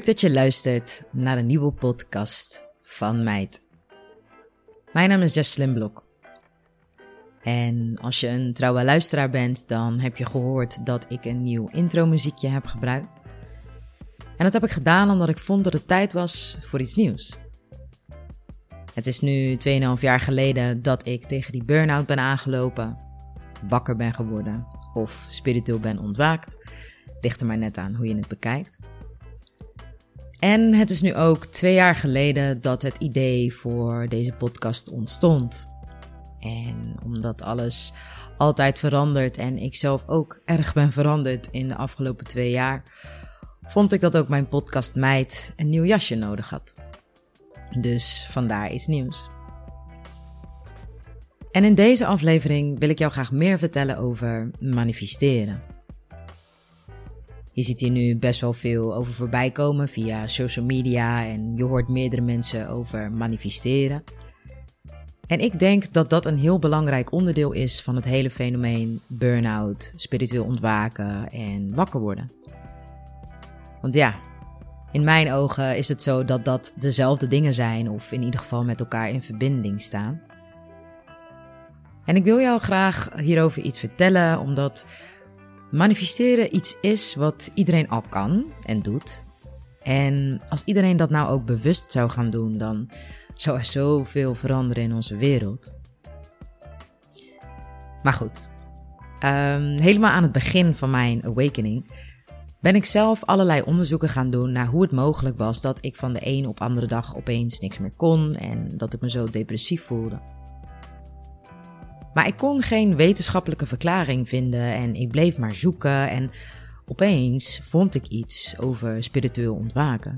leuk dat je luistert naar een nieuwe podcast van Meid. Mijn naam is Jess Slimblok. En als je een trouwe luisteraar bent, dan heb je gehoord dat ik een nieuw intro muziekje heb gebruikt. En dat heb ik gedaan omdat ik vond dat het tijd was voor iets nieuws. Het is nu 2,5 jaar geleden dat ik tegen die burn-out ben aangelopen, wakker ben geworden of spiritueel ben ontwaakt. Ligt er maar net aan hoe je het bekijkt. En het is nu ook twee jaar geleden dat het idee voor deze podcast ontstond. En omdat alles altijd verandert en ik zelf ook erg ben veranderd in de afgelopen twee jaar, vond ik dat ook mijn podcast Meid een nieuw jasje nodig had. Dus vandaar iets nieuws. En in deze aflevering wil ik jou graag meer vertellen over manifesteren. Je ziet hier nu best wel veel over voorbij komen via social media en je hoort meerdere mensen over manifesteren. En ik denk dat dat een heel belangrijk onderdeel is van het hele fenomeen burn-out, spiritueel ontwaken en wakker worden. Want ja, in mijn ogen is het zo dat dat dezelfde dingen zijn of in ieder geval met elkaar in verbinding staan. En ik wil jou graag hierover iets vertellen, omdat manifesteren iets is wat iedereen al kan en doet. En als iedereen dat nou ook bewust zou gaan doen, dan zou er zoveel veranderen in onze wereld. Maar goed, um, helemaal aan het begin van mijn awakening ben ik zelf allerlei onderzoeken gaan doen naar hoe het mogelijk was dat ik van de een op andere dag opeens niks meer kon en dat ik me zo depressief voelde. Maar ik kon geen wetenschappelijke verklaring vinden en ik bleef maar zoeken en opeens vond ik iets over spiritueel ontwaken.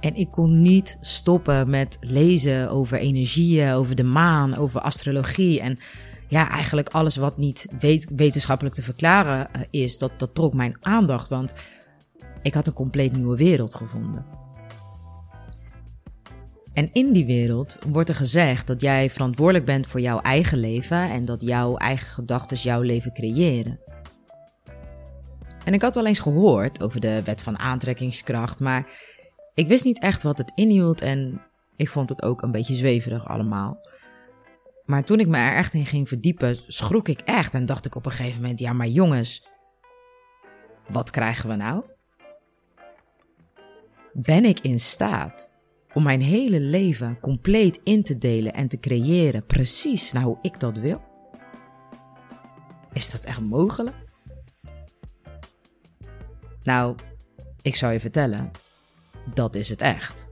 En ik kon niet stoppen met lezen over energieën, over de maan, over astrologie en ja, eigenlijk alles wat niet wetenschappelijk te verklaren eh, is, dat, dat trok mijn aandacht, want ik had een compleet nieuwe wereld gevonden. En in die wereld wordt er gezegd dat jij verantwoordelijk bent voor jouw eigen leven en dat jouw eigen gedachten jouw leven creëren. En ik had wel eens gehoord over de wet van aantrekkingskracht, maar ik wist niet echt wat het inhield en ik vond het ook een beetje zweverig allemaal. Maar toen ik me er echt in ging verdiepen, schrok ik echt en dacht ik op een gegeven moment: ja, maar jongens, wat krijgen we nou? Ben ik in staat om mijn hele leven compleet in te delen en te creëren precies naar hoe ik dat wil? Is dat echt mogelijk? Nou, ik zou je vertellen, dat is het echt.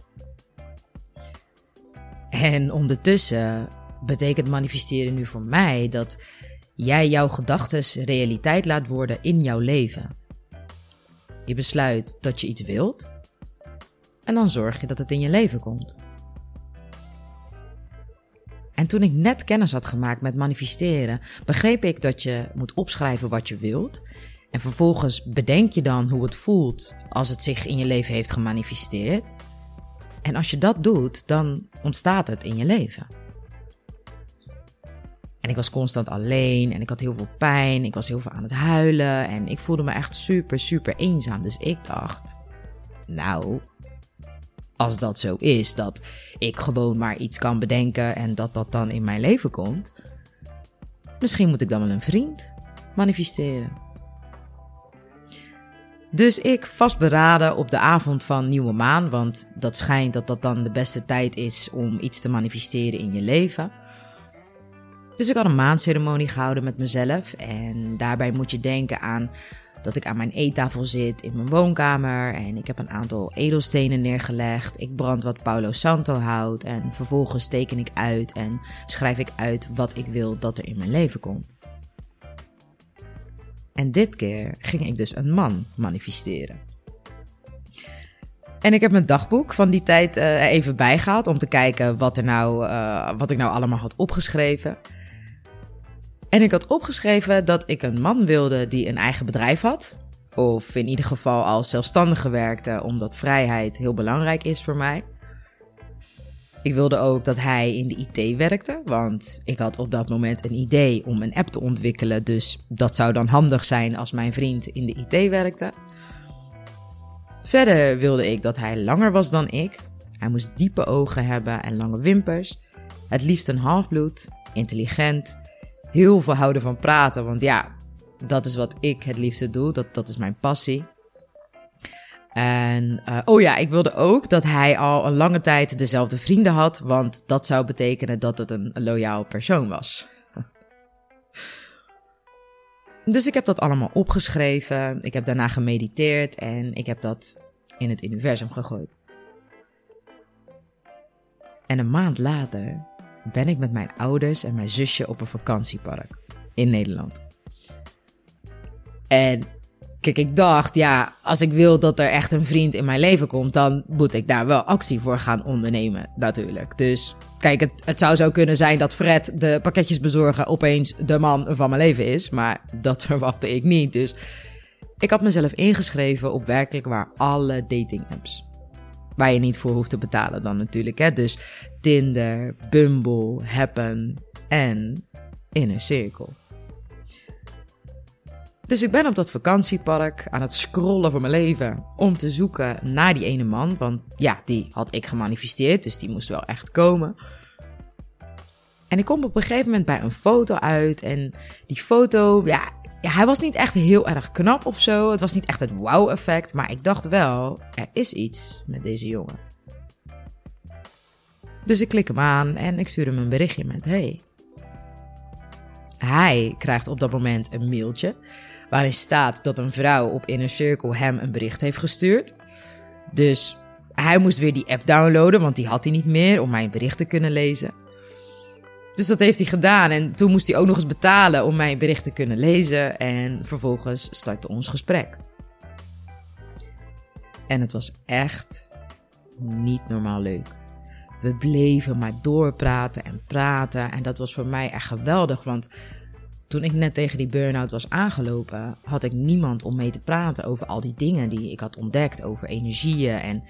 En ondertussen betekent manifesteren nu voor mij dat jij jouw gedachten realiteit laat worden in jouw leven. Je besluit dat je iets wilt en dan zorg je dat het in je leven komt. En toen ik net kennis had gemaakt met manifesteren, begreep ik dat je moet opschrijven wat je wilt. En vervolgens bedenk je dan hoe het voelt als het zich in je leven heeft gemanifesteerd. En als je dat doet, dan ontstaat het in je leven. En ik was constant alleen en ik had heel veel pijn. Ik was heel veel aan het huilen en ik voelde me echt super, super eenzaam. Dus ik dacht, nou, als dat zo is, dat ik gewoon maar iets kan bedenken en dat dat dan in mijn leven komt, misschien moet ik dan wel een vriend manifesteren. Dus ik vastberaden op de avond van nieuwe maan, want dat schijnt dat dat dan de beste tijd is om iets te manifesteren in je leven. Dus ik had een maanceremonie gehouden met mezelf en daarbij moet je denken aan dat ik aan mijn eettafel zit in mijn woonkamer en ik heb een aantal edelstenen neergelegd. Ik brand wat Paulo Santo hout en vervolgens teken ik uit en schrijf ik uit wat ik wil dat er in mijn leven komt. En dit keer ging ik dus een man manifesteren. En ik heb mijn dagboek van die tijd uh, even bijgehaald om te kijken wat, er nou, uh, wat ik nou allemaal had opgeschreven. En ik had opgeschreven dat ik een man wilde die een eigen bedrijf had. Of in ieder geval als zelfstandige werkte, omdat vrijheid heel belangrijk is voor mij. Ik wilde ook dat hij in de IT werkte, want ik had op dat moment een idee om een app te ontwikkelen. Dus dat zou dan handig zijn als mijn vriend in de IT werkte. Verder wilde ik dat hij langer was dan ik. Hij moest diepe ogen hebben en lange wimpers. Het liefst een halfbloed, intelligent, heel veel houden van praten. Want ja, dat is wat ik het liefste doe. Dat, dat is mijn passie. En uh, oh ja, ik wilde ook dat hij al een lange tijd dezelfde vrienden had, want dat zou betekenen dat het een loyaal persoon was. dus ik heb dat allemaal opgeschreven. Ik heb daarna gemediteerd en ik heb dat in het universum gegooid. En een maand later ben ik met mijn ouders en mijn zusje op een vakantiepark in Nederland. En kijk, ik dacht, ja, als ik wil dat er echt een vriend in mijn leven komt, dan moet ik daar wel actie voor gaan ondernemen, natuurlijk. Dus kijk, het, het zou zo kunnen zijn dat Fred, de pakketjes bezorgen, opeens de man van mijn leven is. Maar dat verwachtte ik niet. Dus ik had mezelf ingeschreven op werkelijk waar alle dating apps. Waar je niet voor hoeft te betalen dan natuurlijk. Hè? Dus Tinder, Bumble, Happen en Inner Circle. Dus ik ben op dat vakantiepark aan het scrollen voor mijn leven om te zoeken naar die ene man. Want ja, die had ik gemanifesteerd, dus die moest wel echt komen. En ik kom op een gegeven moment bij een foto uit. En die foto, ja, hij was niet echt heel erg knap of zo. Het was niet echt het wow-effect. Maar ik dacht wel, er is iets met deze jongen. Dus ik klik hem aan en ik stuur hem een berichtje met: Hey. Hij krijgt op dat moment een mailtje waarin staat dat een vrouw op Inner Circle hem een bericht heeft gestuurd. Dus hij moest weer die app downloaden, want die had hij niet meer om mijn bericht te kunnen lezen. Dus dat heeft hij gedaan en toen moest hij ook nog eens betalen om mijn bericht te kunnen lezen en vervolgens startte ons gesprek. En het was echt niet normaal leuk. We bleven maar doorpraten en praten en dat was voor mij echt geweldig, want toen ik net tegen die burn-out was aangelopen, had ik niemand om mee te praten over al die dingen die ik had ontdekt, over energieën en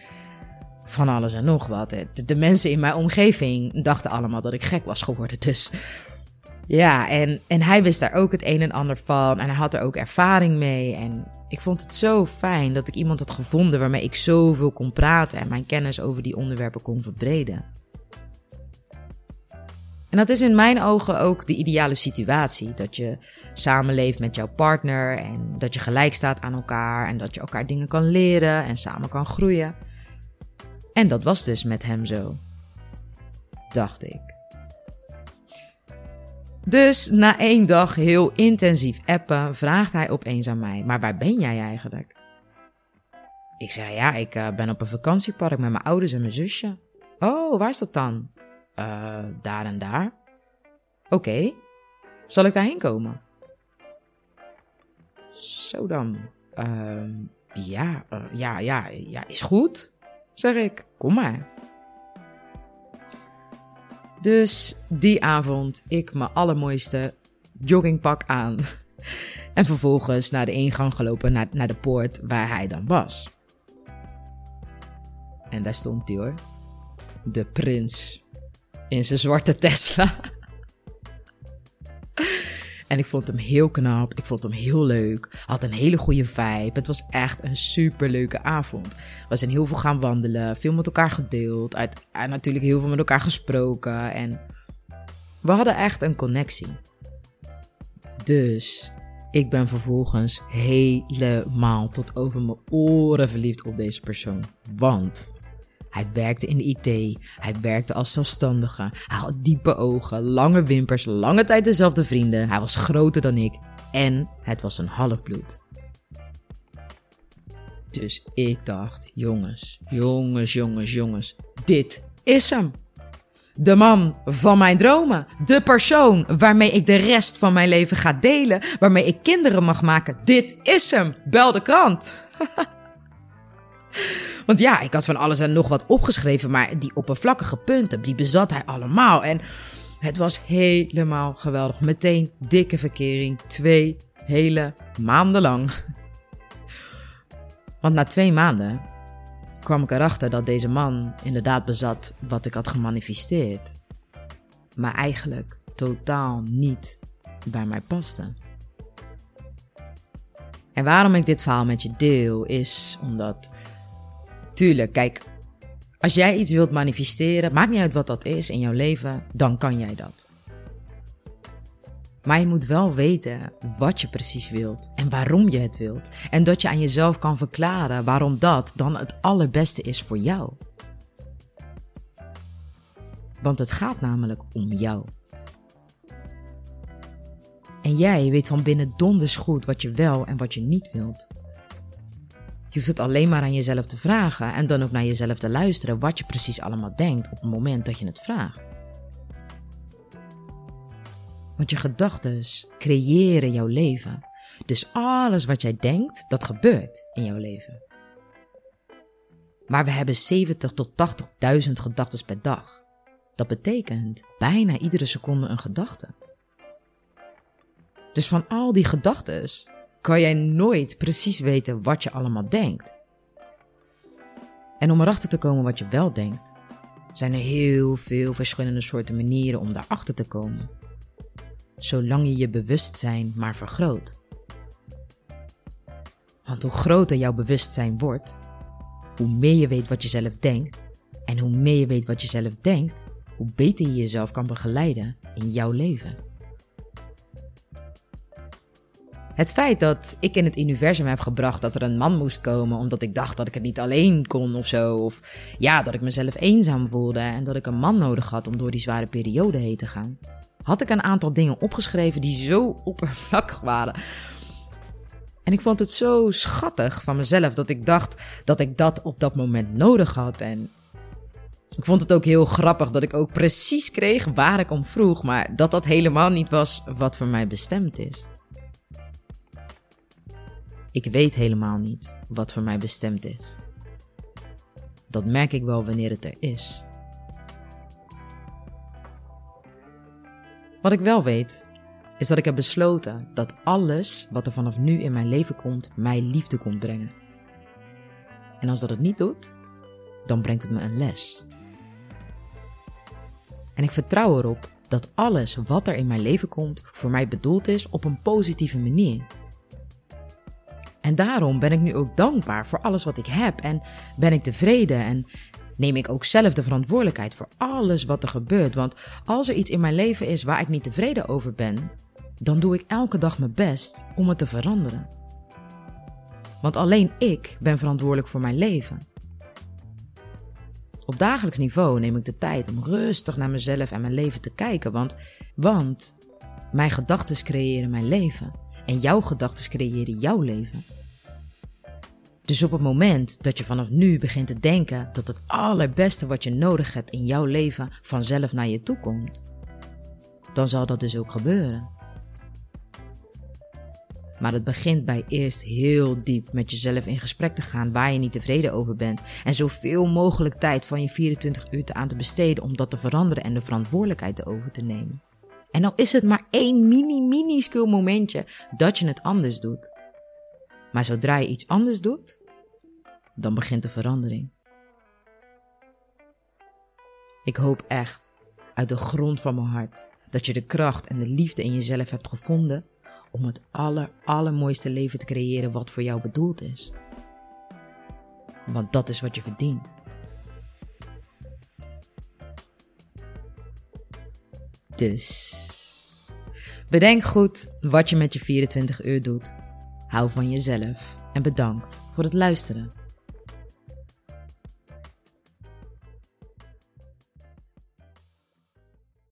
van alles en nog wat. De, mensen in mijn omgeving dachten allemaal dat ik gek was geworden. Dus ja, en, en hij wist daar ook het een en ander van en hij had er ook ervaring mee. En ik vond het zo fijn dat ik iemand had gevonden waarmee ik zoveel kon praten en mijn kennis over die onderwerpen kon verbreden. En dat is in mijn ogen ook de ideale situatie. Dat je samenleeft met jouw partner en dat je gelijk staat aan elkaar en dat je elkaar dingen kan leren en samen kan groeien. En dat was dus met hem zo. Dacht ik. Dus na één dag heel intensief appen vraagt hij opeens aan mij: Maar waar ben jij eigenlijk? Ik zei: Ja, ik uh, ben op een vakantiepark met mijn ouders en mijn zusje. Oh, waar is dat dan? Uh, daar en daar. Oké, zal ik daarheen komen? Zo dan. Uh, ja, uh, ja, ja, ja, is goed, zeg ik. Kom maar. Dus die avond ik mijn allermooiste joggingpak aan. En vervolgens naar de ingang gelopen, naar, naar de poort waar hij dan was. En daar stond hij hoor. De prins in zijn zwarte Tesla. En ik vond hem heel knap. Ik vond hem heel leuk. Had een hele goede vibe. Het was echt een super leuke avond. We zijn heel veel gaan wandelen. Veel met elkaar gedeeld. Uit, en natuurlijk heel veel met elkaar gesproken. En we hadden echt een connectie. Dus ik ben vervolgens helemaal tot over mijn oren verliefd op deze persoon. Want hij werkte in de IT. Hij werkte als zelfstandige. Hij had diepe ogen, lange wimpers, lange tijd dezelfde vrienden. Hij was groter dan ik. En het was een halfbloed. Dus ik dacht, jongens, jongens, jongens, jongens, dit is hem. De man van mijn dromen. De persoon waarmee ik de rest van mijn leven ga delen. Waarmee ik kinderen mag maken. Dit is hem. Bel de krant. Want ja, ik had van alles en nog wat opgeschreven, maar die oppervlakkige punten, die bezat hij allemaal. En het was helemaal geweldig. Meteen dikke verkering. Twee hele maanden lang. Want na twee maanden kwam ik erachter dat deze man inderdaad bezat wat ik had gemanifesteerd. Maar eigenlijk totaal niet bij mij paste. En waarom ik dit verhaal met je deel is omdat Tuurlijk, kijk, als jij iets wilt manifesteren, maakt niet uit wat dat is in jouw leven, dan kan jij dat. Maar je moet wel weten wat je precies wilt en waarom je het wilt. En dat je aan jezelf kan verklaren waarom dat dan het allerbeste is voor jou. Want het gaat namelijk om jou. En jij weet van binnen donders goed wat je wel en wat je niet wilt. Je hoeft het alleen maar aan jezelf te vragen en dan ook naar jezelf te luisteren wat je precies allemaal denkt op het moment dat je het vraagt. Want je gedachten creëren jouw leven. Dus alles wat jij denkt, dat gebeurt in jouw leven. Maar we hebben 70 tot 80.000 gedachten per dag. Dat betekent bijna iedere seconde een gedachte. Dus van al die gedachten kan jij nooit precies weten wat je allemaal denkt. En om erachter te komen wat je wel denkt, zijn er heel veel verschillende soorten manieren om daarachter te komen. Zolang je je bewustzijn maar vergroot. Want hoe groter jouw bewustzijn wordt, hoe meer je weet wat je zelf denkt. En hoe meer je weet wat je zelf denkt, hoe beter je jezelf kan begeleiden in jouw leven. Het feit dat ik in het universum heb gebracht dat er een man moest komen omdat ik dacht dat ik het niet alleen kon of zo. Of ja, dat ik mezelf eenzaam voelde en dat ik een man nodig had om door die zware periode heen te gaan. Had ik een aantal dingen opgeschreven die zo oppervlakkig waren. En ik vond het zo schattig van mezelf dat ik dacht dat ik dat op dat moment nodig had. En ik vond het ook heel grappig dat ik ook precies kreeg waar ik om vroeg, maar dat dat helemaal niet was wat voor mij bestemd is. Ik weet helemaal niet wat voor mij bestemd is. Dat merk ik wel wanneer het er is. Wat ik wel weet, is dat ik heb besloten dat alles wat er vanaf nu in mijn leven komt, mij liefde komt brengen. En als dat het niet doet, dan brengt het me een les. En ik vertrouw erop dat alles wat er in mijn leven komt voor mij bedoeld is op een positieve manier. En daarom ben ik nu ook dankbaar voor alles wat ik heb en ben ik tevreden en neem ik ook zelf de verantwoordelijkheid voor alles wat er gebeurt. Want als er iets in mijn leven is waar ik niet tevreden over ben, dan doe ik elke dag mijn best om het te veranderen. Want alleen ik ben verantwoordelijk voor mijn leven. Op dagelijks niveau neem ik de tijd om rustig naar mezelf en mijn leven te kijken, want, want mijn gedachten creëren mijn leven en jouw gedachten creëren jouw leven. Dus op het moment dat je vanaf nu begint te denken dat het allerbeste wat je nodig hebt in jouw leven vanzelf naar je toe komt, dan zal dat dus ook gebeuren. Maar het begint bij eerst heel diep met jezelf in gesprek te gaan waar je niet tevreden over bent. En zoveel mogelijk tijd van je 24 uur aan te besteden om dat te veranderen en de verantwoordelijkheid over te nemen. En al is het maar één mini mini momentje dat je het anders doet. Maar zodra je iets anders doet, dan begint de verandering. Ik hoop echt, uit de grond van mijn hart, dat je de kracht en de liefde in jezelf hebt gevonden om het aller, allermooiste leven te creëren wat voor jou bedoeld is. Want dat is wat je verdient. Dus bedenk goed wat je met je 24 uur doet. Hou van jezelf en bedankt voor het luisteren.